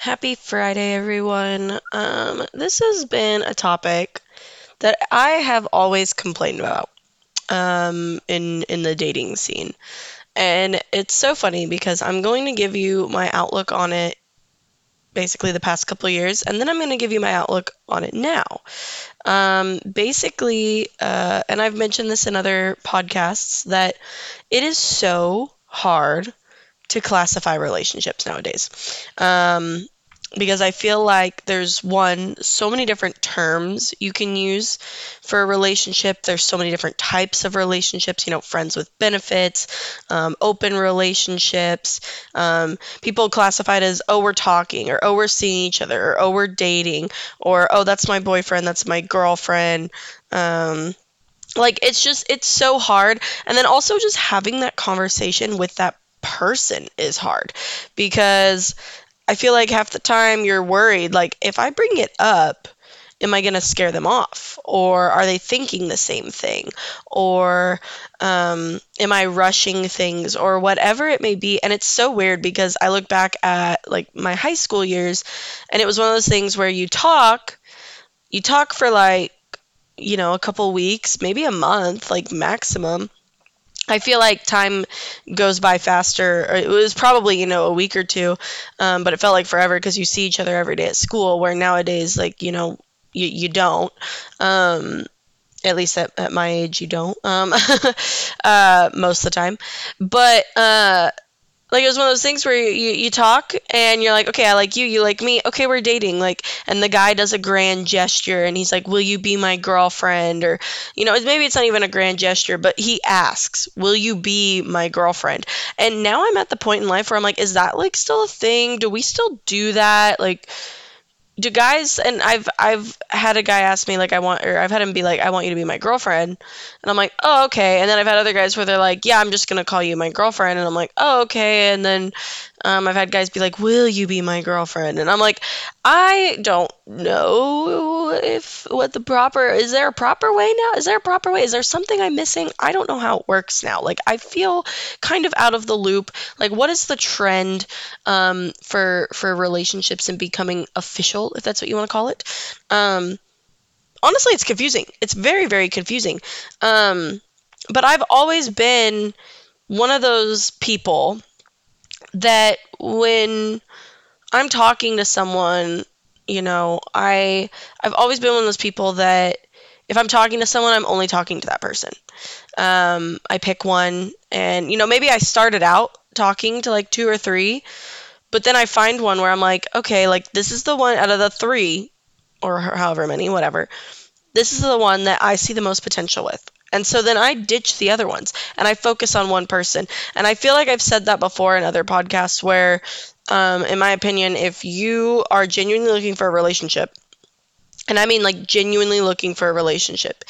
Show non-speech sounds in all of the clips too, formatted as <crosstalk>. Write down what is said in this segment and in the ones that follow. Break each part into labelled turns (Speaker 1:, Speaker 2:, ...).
Speaker 1: Happy Friday, everyone. Um, this has been a topic that I have always complained about um, in in the dating scene, and it's so funny because I'm going to give you my outlook on it, basically the past couple years, and then I'm going to give you my outlook on it now. Um, basically, uh, and I've mentioned this in other podcasts that it is so hard to classify relationships nowadays. Um, because I feel like there's one, so many different terms you can use for a relationship. There's so many different types of relationships, you know, friends with benefits, um, open relationships. Um, people classified as, oh, we're talking, or oh, we're seeing each other, or oh, we're dating, or oh, that's my boyfriend, that's my girlfriend. Um, like, it's just, it's so hard. And then also just having that conversation with that person is hard because I feel like half the time you're worried, like, if I bring it up, am I going to scare them off? Or are they thinking the same thing? Or um, am I rushing things? Or whatever it may be. And it's so weird because I look back at like my high school years and it was one of those things where you talk, you talk for like, you know, a couple weeks, maybe a month, like maximum. I feel like time goes by faster. It was probably, you know, a week or two, um, but it felt like forever because you see each other every day at school, where nowadays, like, you know, you, you don't. Um, at least at, at my age, you don't, um, <laughs> uh, most of the time. But, uh, like it was one of those things where you, you, talk and you're like okay i like you you like me. Okay we're dating. Like and the guy does a grand gesture and he's like will you be my girlfriend? Or you know maybe it's not even a grand gesture but he asks will you be my girlfriend? And now i'm at the point in life where i'm like is that like still a thing? Do we still do that? Like do guys and I've I've had a guy ask me like I want or I've had him be like I want you to be my girlfriend. And I'm like oh okay. And then I've had other guys where they're like yeah I'm just gonna call you my girlfriend. And I'm like oh okay. And then um, I've had guys be like will you be my girlfriend? And I'm like I don't know if what the proper is there a proper way now? Is there a proper way? Is there something I'm missing? I don't know how it works now. Like I feel kind of out of the loop. Like what is the trend um, for for relationships and becoming official if that's what you want to call it. Um, honestly it's confusing. It's very very confusing. Um, but I've always been one of those people that when I'm talking to someone, you know, I I've always been one of those people that if I'm talking to someone, I'm only talking to that person. Um, I pick one, and you know, maybe I started out talking to like two or three, but then I find one where I'm like, okay, like this is the one out of the three, or however many, whatever. This is the one that I see the most potential with. And so then I ditch the other ones and I focus on one person. And I feel like I've said that before in other podcasts where, um, in my opinion, if you are genuinely looking for a relationship, and I mean like genuinely looking for a relationship,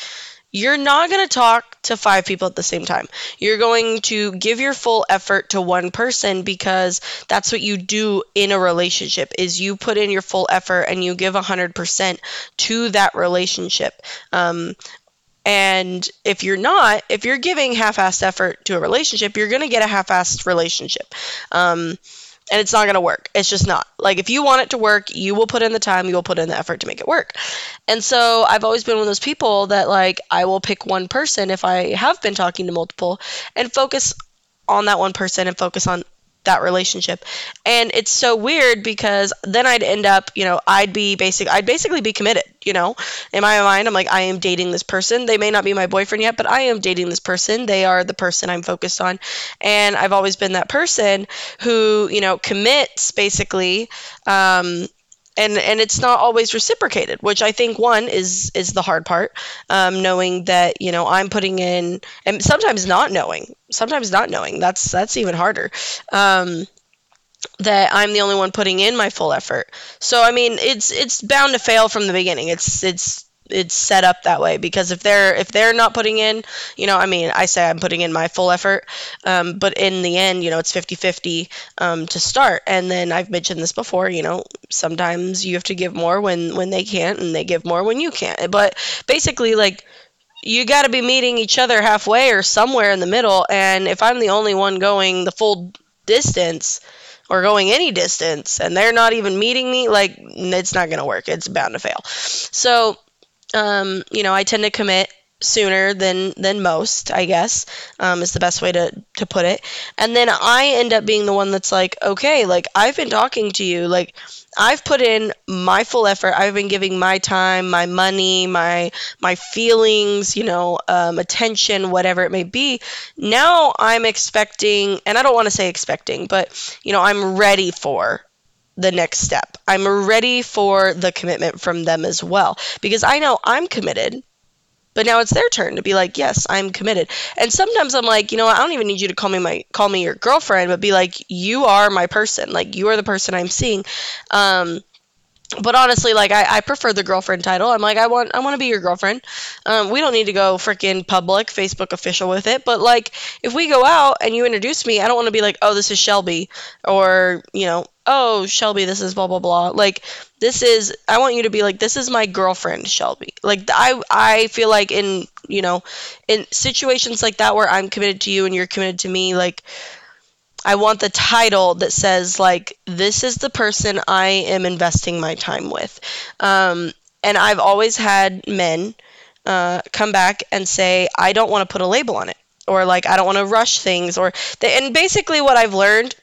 Speaker 1: you're not going to talk to five people at the same time. You're going to give your full effort to one person because that's what you do in a relationship is you put in your full effort and you give 100% to that relationship. Um, and if you're not, if you're giving half-assed effort to a relationship, you're going to get a half-assed relationship. Um, and it's not going to work. It's just not. Like if you want it to work, you will put in the time, you will put in the effort to make it work. And so I've always been one of those people that like I will pick one person if I have been talking to multiple and focus on that one person and focus on that relationship. And it's so weird because then I'd end up, you know, I'd be basic I'd basically be committed, you know. In my mind, I'm like I am dating this person. They may not be my boyfriend yet, but I am dating this person. They are the person I'm focused on. And I've always been that person who, you know, commits basically um and and it's not always reciprocated which i think one is is the hard part um, knowing that you know i'm putting in and sometimes not knowing sometimes not knowing that's that's even harder um, that i'm the only one putting in my full effort. So i mean it's it's bound to fail from the beginning. It's it's it's set up that way because if they're if they're not putting in you know i mean i say i'm putting in my full effort um, but in the end you know it's 50 50 um, to start and then i've mentioned this before you know sometimes you have to give more when when they can't and they give more when you can't but basically like you got to be meeting each other halfway or somewhere in the middle and if i'm the only one going the full distance or going any distance and they're not even meeting me, like it's not going to work. It's bound to fail. So, um, you know, I tend to commit sooner than than most i guess um, is the best way to to put it. And then i end up being the one that's like okay like i've been talking to you. Like i've put in my full effort. I've been giving my time my money my my feelings you know um, attention whatever it may be. Now i'm expecting and i don't want to say expecting but you know i'm ready for the next step. I'm ready for the commitment from them as well because I know I'm committed but now it's their turn to be like, yes, I'm committed. And sometimes I'm like, you know, I don't even need you to call me my call me your girlfriend, but be like, you are my person. Like you are the person I'm seeing. Um, but honestly, like I, I prefer the girlfriend title. I'm like, I want I want to be your girlfriend. Um, we don't need to go freaking public, Facebook official with it. But like, if we go out and you introduce me, I don't want to be like, oh, this is Shelby, or you know, oh, Shelby, this is blah blah blah. Like, this is I want you to be like, this is my girlfriend, Shelby. Like, I I feel like in you know, in situations like that where I'm committed to you and you're committed to me, like I want the title that says like this is the person I am investing my time with. Um, and I've always had men uh, come back and say I don't want to put a label on it or like I don't want to rush things or they, and basically what I've learned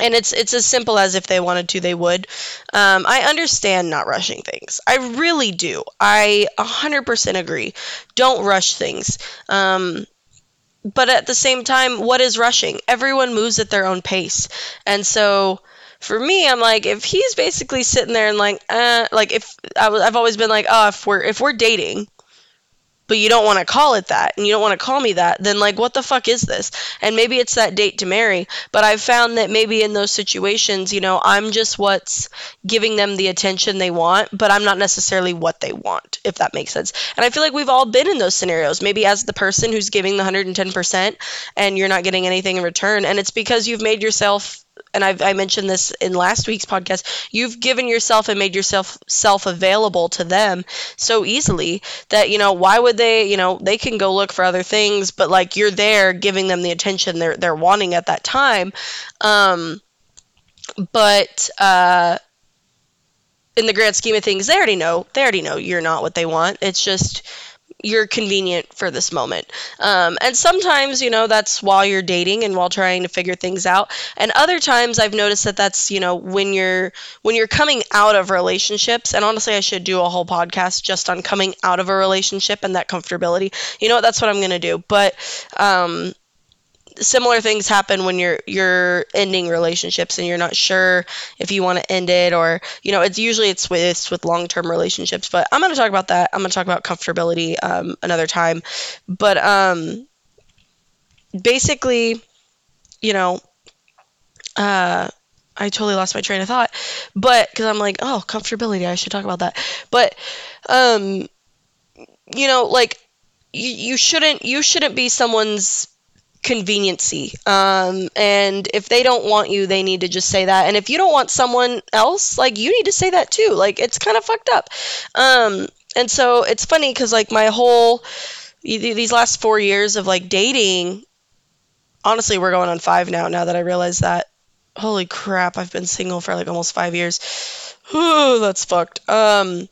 Speaker 1: and it's it's as simple as if they wanted to they would. Um, i understand not rushing things. I really do. I 100% agree. Don't rush things. Um, but at the same time, what is rushing? Everyone moves at their own pace. And so for me, I'm like, if he's basically sitting there and like, uh, like if I w- I've always been like, oh, if we're if we're dating, but you don't want to call it that and you don't want to call me that, then like what the fuck is this? And maybe it's that date to marry, but I've found that maybe in those situations, you know, I'm just what's giving them the attention they want, but I'm not necessarily what they want, if that makes sense. And I feel like we've all been in those scenarios, maybe as the person who's giving the 110% and you're not getting anything in return, and it's because you've made yourself and I've, I mentioned this in last week's podcast, you've given yourself and made yourself self available to them so easily that, you know, why would they, you know, they can go look for other things, but like you're there giving them the attention they're, they're wanting at that time. Um, but, uh, in the grand scheme of things, they already know. They already know you're not what they want. It's just you're convenient for this moment. Um, and sometimes, you know, that's while you're dating and while trying to figure things out. And other times, I've noticed that that's, you know, when you're when you're coming out of relationships. And honestly, I should do a whole podcast just on coming out of a relationship and that comfortability. You know what? That's what I'm gonna do. But um, similar things happen when you're you're ending relationships and you're not sure if you want to end it or you know it's usually it's with it's with long-term relationships but i'm going to talk about that i'm going to talk about comfortability um, another time but um basically you know uh I totally lost my train of thought, but because I'm like, oh, comfortability, I should talk about that. But, um, you know, like you, you shouldn't you shouldn't be someone's conveniency. Um, and if they don't want you, they need to just say that. And if you don't want someone else, like you need to say that too. Like it's kind of fucked up. Um, and so it's funny because like my whole these last four years of like dating, honestly, we're going on five now. Now that I realize that, holy crap, I've been single for like almost five years. Ooh, that's fucked. Um,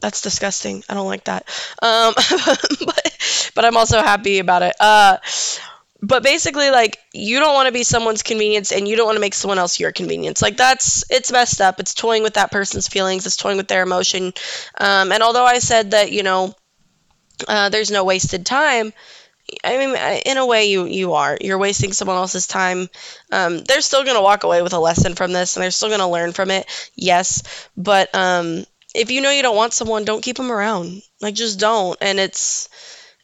Speaker 1: that's disgusting. I don't like that. Um, <laughs> but, but I'm also happy about it. Uh, but basically, like, you don't want to be someone's convenience and you don't want to make someone else your convenience. Like, that's, it's messed up. It's toying with that person's feelings, it's toying with their emotion. Um, and although I said that, you know, uh, there's no wasted time, I mean, in a way, you you are. You're wasting someone else's time. Um, they're still gonna walk away with a lesson from this, and they're still gonna learn from it. Yes, but um, if you know you don't want someone, don't keep them around. Like just don't. And it's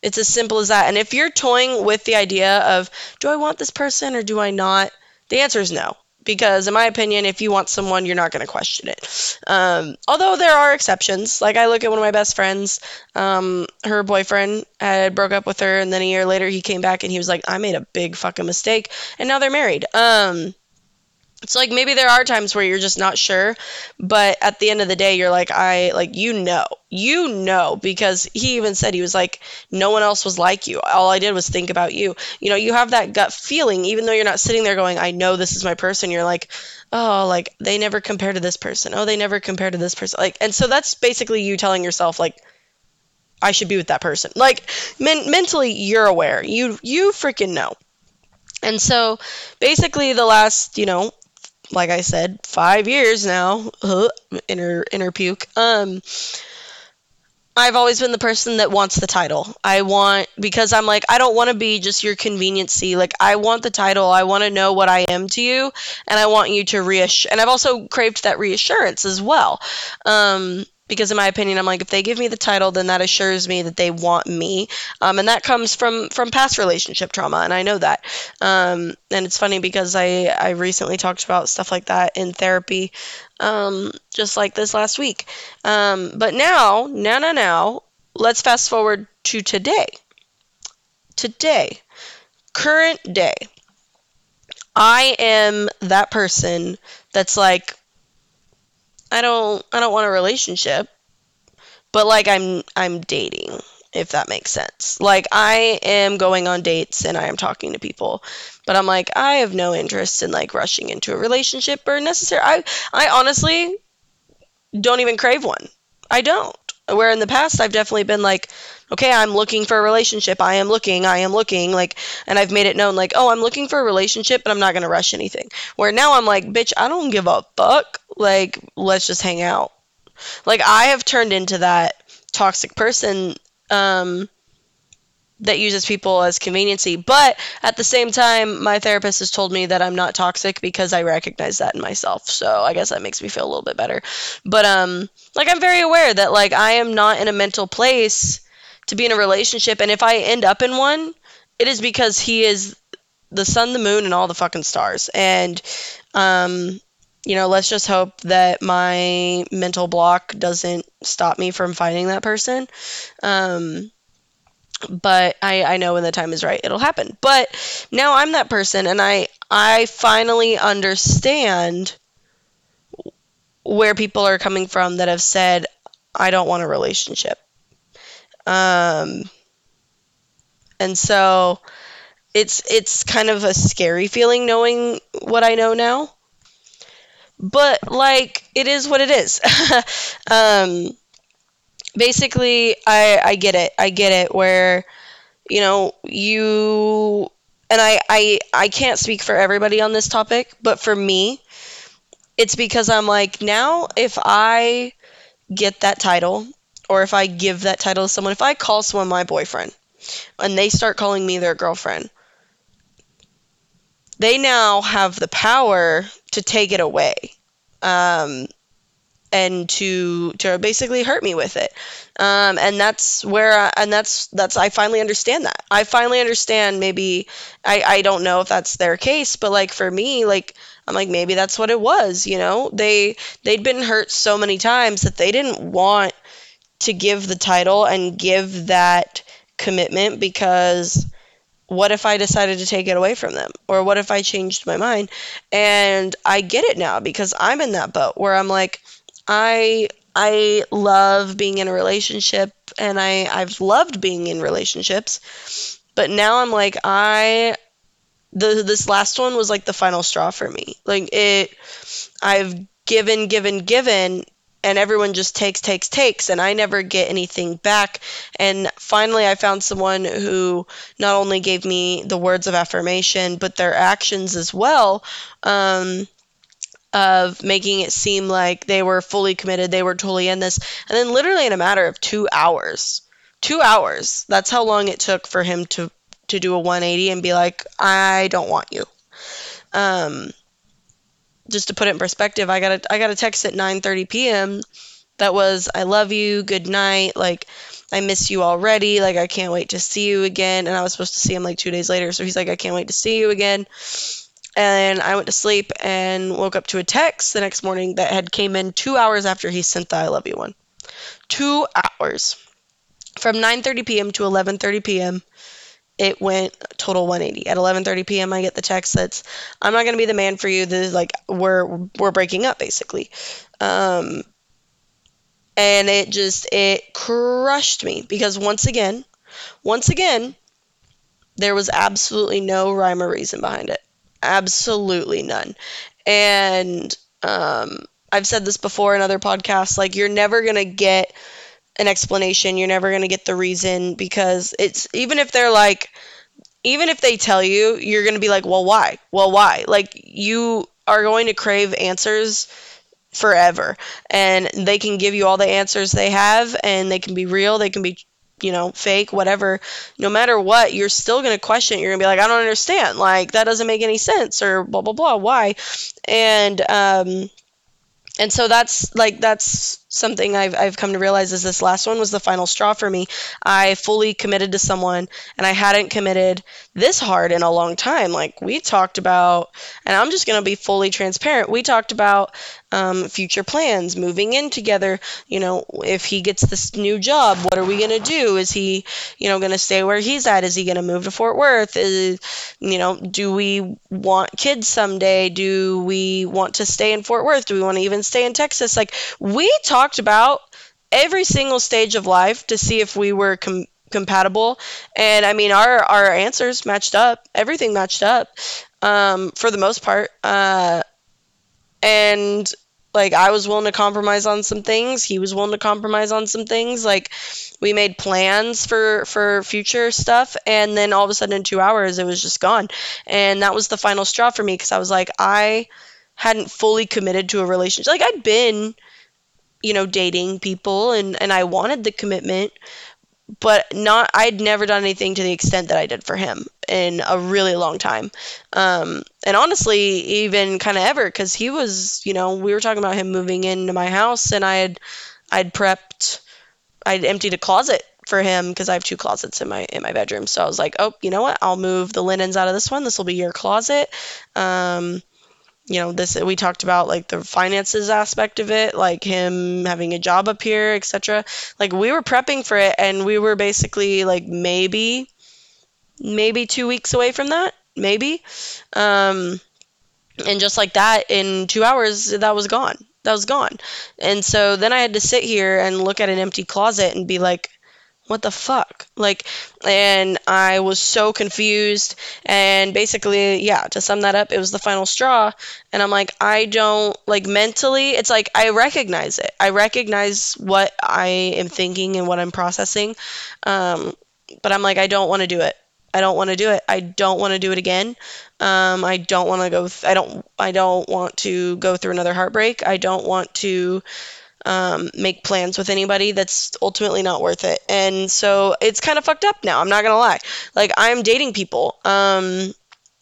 Speaker 1: it's as simple as that. And if you're toying with the idea of do I want this person or do I not? The answer is no. Because in my opinion, if you want someone, you're not going to question it. Um, although there are exceptions. Like I look at one of my best friends, um, her boyfriend had broke up with her, and then a year later he came back and he was like, "I made a big fucking mistake," and now they're married. Um, it's like maybe there are times where you're just not sure, but at the end of the day, you're like, I like you know, you know, because he even said he was like, no one else was like you. All I did was think about you. You know, you have that gut feeling, even though you're not sitting there going, I know this is my person. You're like, oh, like they never compare to this person. Oh, they never compare to this person. Like, and so that's basically you telling yourself like, I should be with that person. Like, men- mentally, you're aware. You you freaking know. And so basically the last, you know, like I said, five years now, uh, inner inner puke. Um, I've always been the person that wants the title. I want because I'm like I don't want to be just your conveniency. Like I want the title. I want to know what I am to you, and I want you to reassure. And I've also craved that reassurance as well. Um, because in my opinion i'm like if they give me the title then that assures me that they want me. Um, and that comes from from past relationship trauma and i know that. Um, and it's funny because i i recently talked about stuff like that in therapy um, just like this last week. Um, but now now now now let's fast forward to today. Today current day i am that person that's like I don't I don't want a relationship, but like I'm I'm dating if that makes sense. Like I am going on dates and I am talking to people, but I'm like I have no interest in like rushing into a relationship or necessary. I I honestly don't even crave one. I don't. Where in the past I've definitely been like, okay, I'm looking for a relationship. I am looking. I am looking. Like, and I've made it known like, oh, I'm looking for a relationship, but I'm not gonna rush anything. Where now I'm like, bitch, I don't give a fuck. Like, let's just hang out. Like I have turned into that toxic person um, that uses people as conveniency. But at the same time, my therapist has told me that I'm not toxic because I recognize that in myself. So I guess that makes me feel a little bit better. But um, like I'm very aware that like I am not in a mental place to be in a relationship, and if I end up in one, it is because he is the sun, the moon, and all the fucking stars. And um, you know, let's just hope that my mental block doesn't stop me from finding that person. Um, but I, I know when the time is right, it'll happen. But now I'm that person, and I I finally understand where people are coming from that have said I don't want a relationship. Um, and so it's it's kind of a scary feeling knowing what I know now but like it is what it is. <laughs> um, basically, I I get it. I get it. Where you know you and I I I can't speak for everybody on this topic, but for me, it's because I'm like now if I get that title or if I give that title to someone, if I call someone my boyfriend and they start calling me their girlfriend, they now have the power to take it away um, and to to basically hurt me with it. Um, and that's where I, and that's that's i finally understand that. I finally understand maybe I, I don't know if that's their case but like for me like i'm like maybe that's what it was you know? They they'd been hurt so many times that they didn't want to give the title and give that commitment because what if I decided to take it away from them? Or what if I changed my mind? And I get it now because I'm in that boat where I'm like, I I love being in a relationship and I, I've loved being in relationships. But now I'm like, I the this last one was like the final straw for me. Like it I've given, given, given, and everyone just takes takes takes and i never get anything back. And finally i found someone who not only gave me the words of affirmation but their actions as well um, of making it seem like they were fully committed they were totally in this. And then literally in a matter of two hours two hours that's how long it took for him to to do a 180 and be like i don't want you. Um just to put it in perspective, I got a I got a text at 9:30 p.m. that was I love you, good night, like I miss you already, like I can't wait to see you again. And I was supposed to see him like 2 days later, so he's like I can't wait to see you again. And I went to sleep and woke up to a text the next morning that had came in 2 hours after he sent the I love you one. 2 hours. From 9:30 p.m. to 11:30 p.m. it went total 180. At 11:30 p.m. I get the text that's I'm not going to be the man for you. This is like we're we're breaking up basically. Um and it just it crushed me because once again, once again, there was absolutely no rhyme or reason behind it. Absolutely none. And um I've said this before in other podcasts like you're never going to get an explanation. You're never going to get the reason because it's even if they're like, even if they tell you, you're going to be like, well, why? Well, why? Like, you are going to crave answers forever. And they can give you all the answers they have, and they can be real, they can be, you know, fake, whatever. No matter what, you're still going to question it. You're going to be like, I don't understand. Like, that doesn't make any sense, or blah, blah, blah. Why? And, um, and so that's like that's something I've, I've come to realize is this last one was the final straw for me. I fully committed to someone and i hadn't committed this hard in a long time. Like we talked about and i'm just going to be fully transparent we talked about um, future plans moving in together you know if he gets this new job what are we going to do? Is he you know going to stay where he's at? Is he going to move to fort worth? Is you know do we want kids someday? Do we want to stay in fort worth? Do we want to even stay in texas? Like we talked about every single stage of life to see if we were com- compatible. And i mean our our answers matched up everything matched up um, for the most part uh, and like I was willing to compromise on some things, he was willing to compromise on some things. Like we made plans for for future stuff and then all of a sudden in 2 hours it was just gone. And that was the final straw for me because I was like I hadn't fully committed to a relationship. Like I'd been you know dating people and and I wanted the commitment, but not I'd never done anything to the extent that I did for him in a really long time. Um, and honestly, even kind of ever, because he was, you know, we were talking about him moving into my house, and I had, I'd prepped, I'd emptied a closet for him because I have two closets in my in my bedroom. So I was like, oh, you know what? I'll move the linens out of this one. This will be your closet. Um, you know this we talked about like the finances aspect of it like him having a job up here etc like we were prepping for it and we were basically like maybe maybe two weeks away from that maybe. Um and just like that in two hours that was gone. That was gone. And so then i had to sit here and look at an empty closet and be like what the fuck? Like, and I was so confused. And basically, yeah, to sum that up, it was the final straw. And I'm like, I don't, like, mentally, it's like I recognize it. I recognize what I am thinking and what I'm processing. Um, but I'm like, I don't want to do it. I don't want to do it. I don't want to do it again. Um, I don't want to go. Th- I don't. I don't want to go through another heartbreak. I don't want to um, make plans with anybody that's ultimately not worth it. And so it's kind of fucked up now. I'm not gonna lie. Like I'm dating people. Um,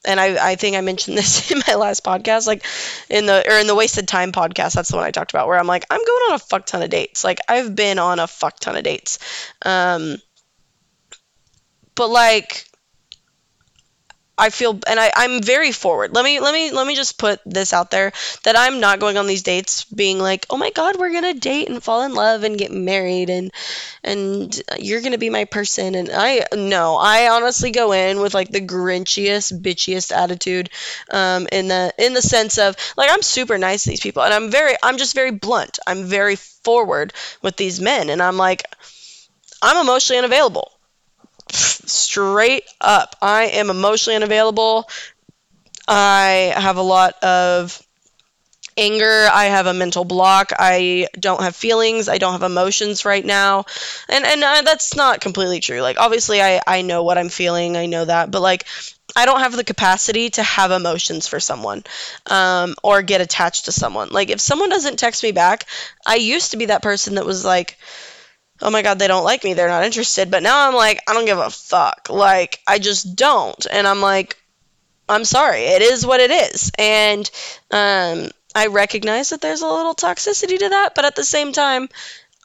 Speaker 1: and I, I think I mentioned <laughs> this in my last podcast, like in the or in the wasted time podcast. That's the one I talked about where I'm like, I'm going on a fuck ton of dates. Like I've been on a fuck ton of dates. Um, but like I feel and I, I'm very forward. Let me let me let me just put this out there that I'm not going on these dates being like, oh my god, we're gonna date and fall in love and get married and and you're gonna be my person and I no, I honestly go in with like the grinchiest, bitchiest attitude, um, in the in the sense of like I'm super nice to these people and I'm very I'm just very blunt. I'm very forward with these men and I'm like I'm emotionally unavailable straight up. I am emotionally unavailable. I have a lot of anger. I have a mental block. I don't have feelings. I don't have emotions right now. And and uh, that's not completely true. Like obviously I I know what I'm feeling. I know that. But like I don't have the capacity to have emotions for someone um, or get attached to someone. Like if someone doesn't text me back, I used to be that person that was like oh my god, they don't like me, they're not interested. But now I'm like, I don't give a fuck. Like, I just don't. And I'm like, I'm sorry, it is what it is. And um, I recognize that there's a little toxicity to that, but at the same time,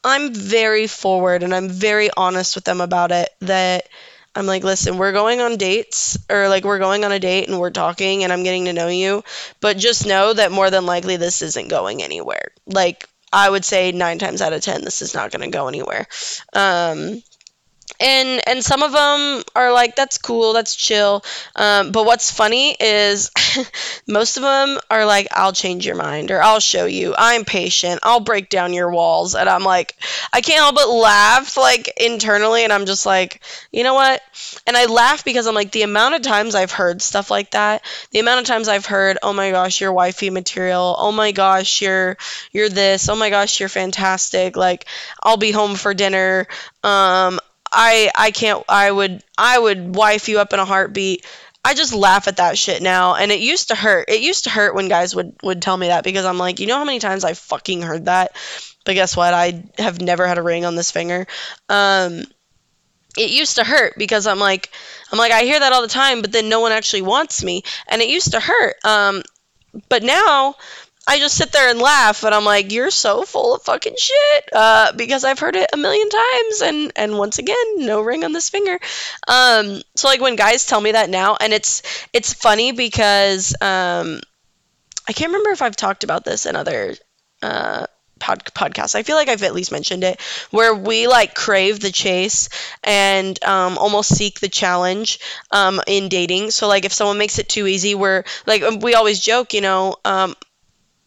Speaker 1: I'm very forward and I'm very honest with them about it. That I'm like, listen, we're going on dates, or like we're going on a date and we're talking and I'm getting to know you, but just know that more than likely this isn't going anywhere. Like, I would say nine times out of ten, this is not going to go anywhere. Um, and and some of them are like that's cool that's chill. Um, but what's funny is <laughs> most of them are like i'll change your mind or i'll show you. I'm patient. I'll break down your walls. And i'm like i can't help but laugh like internally and i'm just like you know what? And i laugh because i'm like the amount of times i've heard stuff like that the amount of times i've heard oh my gosh you're wifey material. Oh my gosh you're you're this. Oh my gosh you're fantastic. Like i'll be home for dinner. Um, I I can't I would I would wife you up in a heartbeat. I just laugh at that shit now and it used to hurt. It used to hurt when guys would would tell me that because I'm like, you know how many times I fucking heard that? But guess what? I have never had a ring on this finger. Um it used to hurt because I'm like I'm like I hear that all the time, but then no one actually wants me and it used to hurt. Um but now I just sit there and laugh, and I'm like, "You're so full of fucking shit," uh, because I've heard it a million times, and and once again, no ring on this finger. Um, so like when guys tell me that now, and it's it's funny because um, I can't remember if I've talked about this in other uh, pod- podcasts. I feel like I've at least mentioned it, where we like crave the chase and um, almost seek the challenge um, in dating. So like if someone makes it too easy, we're like we always joke, you know. Um,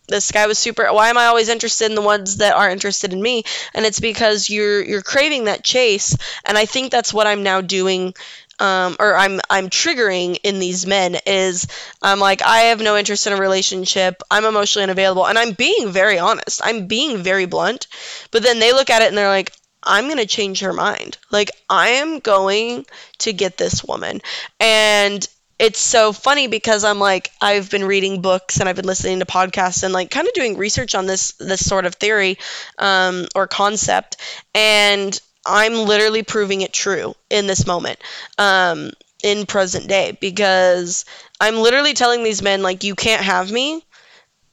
Speaker 1: this guy was super why am i always interested in the ones that are interested in me and it's because you're you're craving that chase and i think that's what i'm now doing um, or I'm I'm triggering in these men is I'm like I have no interest in a relationship. I'm emotionally unavailable, and I'm being very honest. I'm being very blunt, but then they look at it and they're like, I'm gonna change her mind. Like I am going to get this woman, and it's so funny because I'm like I've been reading books and I've been listening to podcasts and like kind of doing research on this this sort of theory um, or concept, and I'm literally proving it true in this moment. Um, in present day because I'm literally telling these men like you can't have me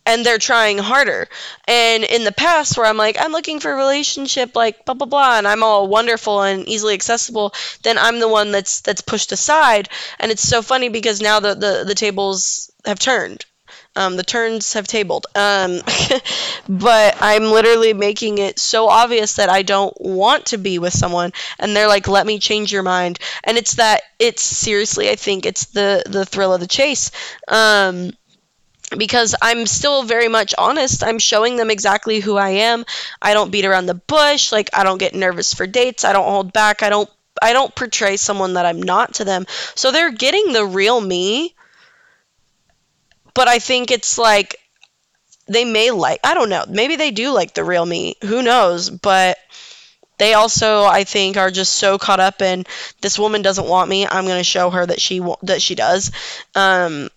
Speaker 1: and they're trying harder. And in the past, where I'm like, I'm looking for a relationship, like blah blah blah, and I'm all wonderful and easily accessible, then I'm the one that's that's pushed aside. And it's so funny because now the the, the tables have turned. Um, the turns have tabled. Um, <laughs> but I'm literally making it so obvious that I don't want to be with someone, and they're like, "Let me change your mind." And it's that. It's seriously, I think it's the the thrill of the chase. Um, because I'm still very much honest. I'm showing them exactly who I am. I don't beat around the bush. Like I don't get nervous for dates. I don't hold back. I don't I don't portray someone that I'm not to them. So they're getting the real me. But I think it's like they may like I don't know. Maybe they do like the real me. Who knows? But they also I think are just so caught up in this woman doesn't want me. I'm going to show her that she that she does. Um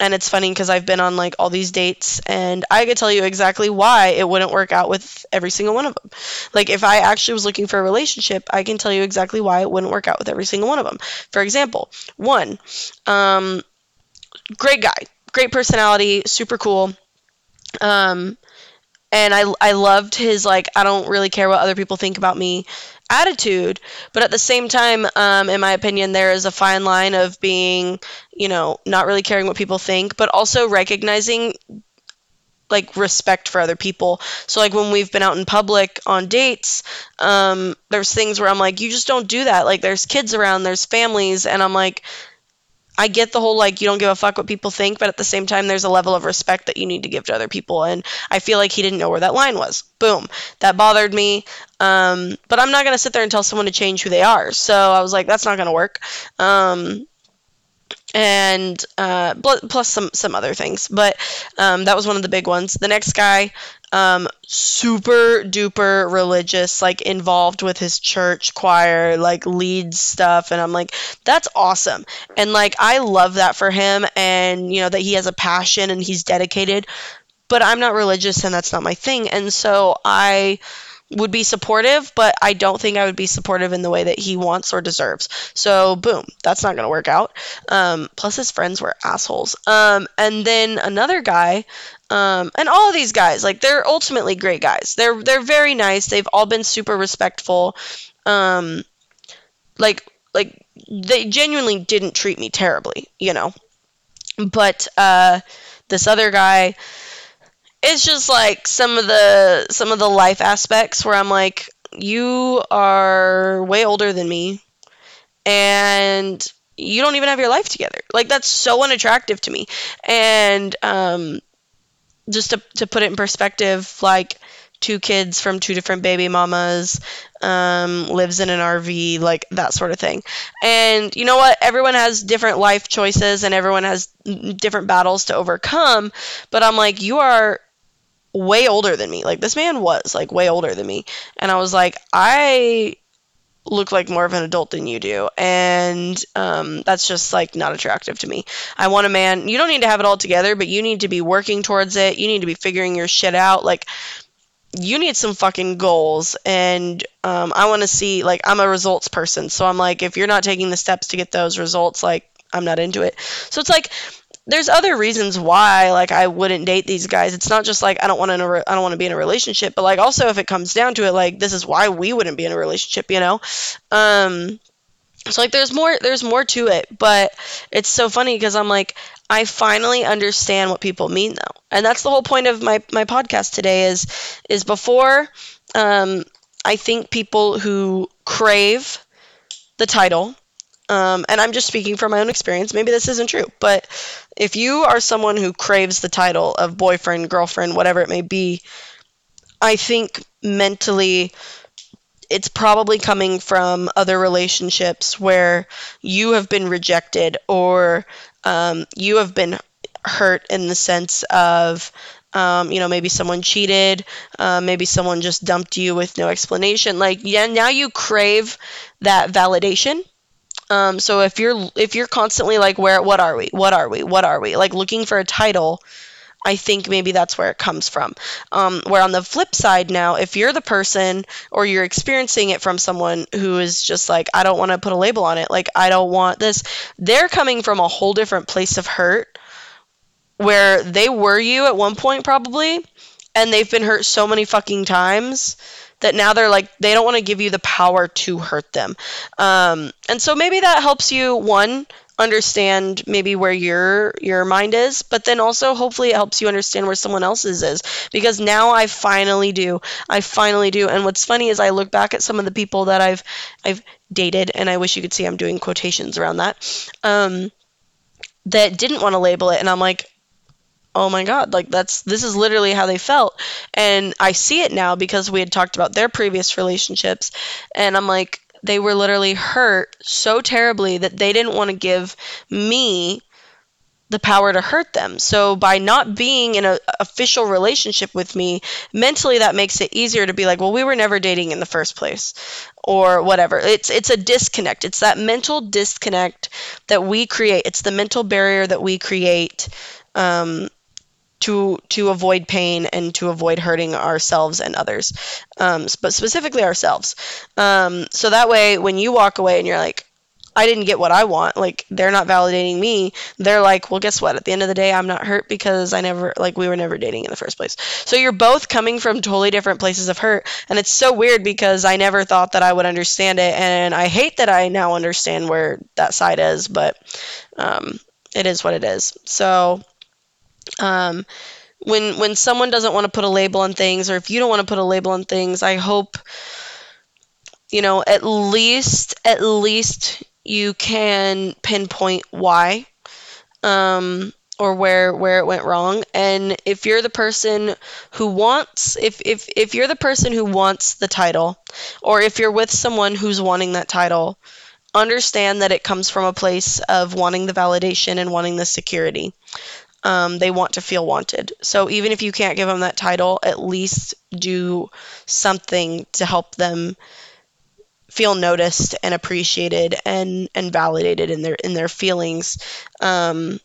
Speaker 1: and it's funny because I've been on like all these dates and I could tell you exactly why it wouldn't work out with every single one of them. Like if I actually was looking for a relationship, I can tell you exactly why it wouldn't work out with every single one of them. For example, one, um, great guy, great personality, super cool. Um, and I, I loved his like I don't really care what other people think about me attitude but at the same time um, in my opinion there is a fine line of being you know not really caring what people think but also recognizing like respect for other people. So like when we've been out in public on dates um, there's things where i'm like you just don't do that. Like there's kids around there's families and i'm like I get the whole like you don't give a fuck what people think, but at the same time, there's a level of respect that you need to give to other people. And I feel like he didn't know where that line was. Boom. That bothered me. Um, but I'm not going to sit there and tell someone to change who they are. So I was like, that's not going to work. Um, and uh, plus some some other things, but um, that was one of the big ones. The next guy, um, super duper religious, like involved with his church choir, like leads stuff. And I'm like, that's awesome. And like, I love that for him. And, you know, that he has a passion and he's dedicated. But I'm not religious and that's not my thing. And so I would be supportive, but I don't think I would be supportive in the way that he wants or deserves. So, boom, that's not going to work out. Um, plus, his friends were assholes. Um, and then another guy, um, and all of these guys, like they're ultimately great guys. They're they're very nice. They've all been super respectful. Um, like like they genuinely didn't treat me terribly, you know. But uh, this other guy it's just like some of the some of the life aspects where I'm like you are way older than me and you don't even have your life together. Like that's so unattractive to me. And um, just to to put it in perspective, like two kids from two different baby mamas, um, lives in an RV, like that sort of thing. And you know what? Everyone has different life choices and everyone has different battles to overcome. But I'm like, you are way older than me. Like this man was like way older than me. And I was like, I look like more of an adult than you do. And um, that's just like not attractive to me. I want a man you don't need to have it all together but you need to be working towards it. You need to be figuring your shit out. Like you need some fucking goals. And um, i want to see like i'm a results person. So i'm like if you're not taking the steps to get those results like i'm not into it. So it's like there's other reasons why like I wouldn't date these guys. It's not just like I don't want to I don't want to be in a relationship, but like also if it comes down to it like this is why we wouldn't be in a relationship, you know? Um so like there's more there's more to it, but it's so funny because I'm like I finally understand what people mean though. And that's the whole point of my my podcast today is is before um I think people who crave the title um, and I'm just speaking from my own experience. Maybe this isn't true, but if you are someone who craves the title of boyfriend, girlfriend, whatever it may be, I think mentally it's probably coming from other relationships where you have been rejected or um, you have been hurt in the sense of um, you know maybe someone cheated uh, maybe someone just dumped you with no explanation like yeah now you crave that validation um, so if you're if you're constantly like where what are we? What are we? What are we? Like looking for a title I think maybe that's where it comes from. Um, where on the flip side now, if you're the person or you're experiencing it from someone who is just like, I don't want to put a label on it, like, I don't want this, they're coming from a whole different place of hurt where they were you at one point, probably, and they've been hurt so many fucking times that now they're like they don't want to give you the power to hurt them. Um, and so maybe that helps you one understand maybe where your your mind is but then also hopefully it helps you understand where someone else's is. Because now I finally do. I finally do. And what's funny is I look back at some of the people that I've I've dated and I wish you could see I'm doing quotations around that um, that didn't want to label it. And I'm like oh my god like that's this is literally how they felt and i see it now because we had talked about their previous relationships and i'm like they were literally hurt so terribly that they didn't want to give me the power to hurt them. So by not being in an official relationship with me, mentally that makes it easier to be like, well, we were never dating in the first place or whatever. It's it's a disconnect. It's that mental disconnect that we create. It's the mental barrier that we create um, to to avoid pain and to avoid hurting ourselves and others, um, but specifically ourselves. Um, so that way, when you walk away and you're like, I didn't get what I want. Like they're not validating me. They're like, well, guess what? At the end of the day, I'm not hurt because I never like we were never dating in the first place. So you're both coming from totally different places of hurt, and it's so weird because I never thought that I would understand it, and I hate that I now understand where that side is, but um, it is what it is. So um, when when someone doesn't want to put a label on things, or if you don't want to put a label on things, I hope you know at least at least you can pinpoint why um, or where where it went wrong. And if you're the person who wants if if if you're the person who wants the title or if you're with someone who's wanting that title understand that it comes from a place of wanting the validation and wanting the security um, they want to feel wanted. So even if you can't give them that title, at least do something to help them feel noticed and appreciated and and validated in their in their feelings. Um,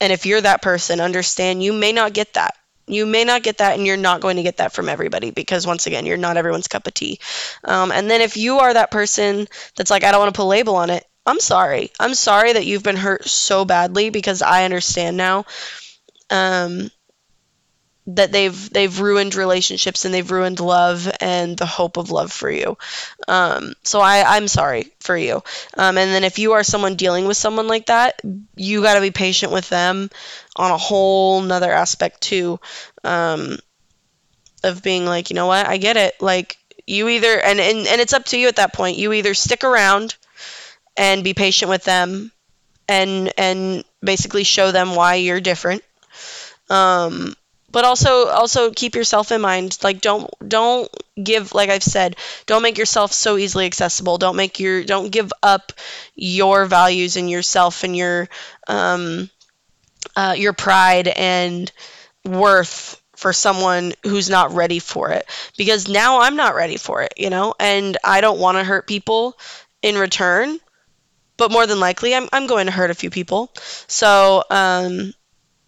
Speaker 1: and if you're that person, understand you may not get that. You may not get that, and you're not going to get that from everybody because, once again, you're not everyone's cup of tea. Um, and then, if you are that person that's like, I don't want to put a label on it, I'm sorry. I'm sorry that you've been hurt so badly because I understand now um, that they've they've ruined relationships and they've ruined love and the hope of love for you. Um, so I I'm sorry for you. Um, and then if you are someone dealing with someone like that, you got to be patient with them on a whole nother aspect too. Um, of being like, you know what, I get it. Like You either and, and and it's up to you at that point. You either stick around and be patient with them and and basically show them why you're different. Um, but also also keep yourself in mind. Like don't don't give like I've said, don't make yourself so easily accessible. Don't make your don't give up your values and yourself and your um, uh, your pride and worth for someone who's not ready for it because now I'm not ready for it, you know, and I don't want to hurt people in return, but more than likely I'm, I'm going to hurt a few people. So, um,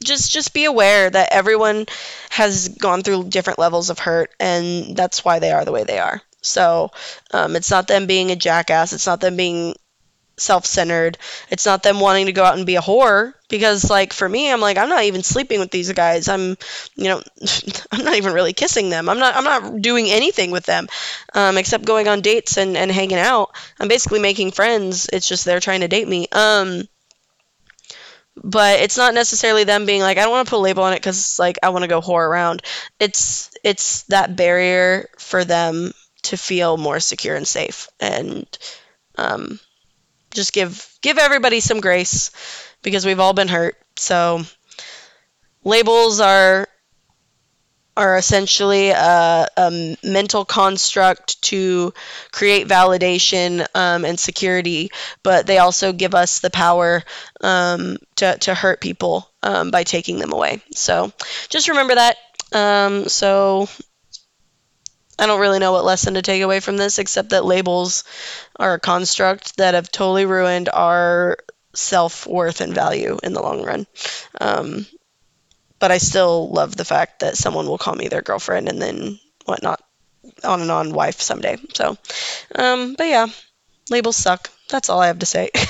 Speaker 1: just just be aware that everyone has gone through different levels of hurt and that's why they are the way they are. So, um, it's not them being a jackass, it's not them being self-centered. It's not them wanting to go out and be a whore because like for me I'm like I'm not even sleeping with these guys. I'm you know <laughs> I'm not even really kissing them. I'm not I'm not doing anything with them um, except going on dates and and hanging out. I'm basically making friends. It's just they're trying to date me. Um but it's not necessarily them being like I don't want to put a label on it cuz like I want to go whore around. It's it's that barrier for them to feel more secure and safe and um just give give everybody some grace because we've all been hurt. So labels are are essentially a, a mental construct to create validation um, and security, but they also give us the power um, to, to hurt people um, by taking them away. So just remember that. Um, so I don't really know what lesson to take away from this except that labels are a construct that have totally ruined our self worth and value in the long run. Um, but I still love the fact that someone will call me their girlfriend and then whatnot, on and on wife someday. So, um, but yeah, labels suck. That's all I have to say. <laughs>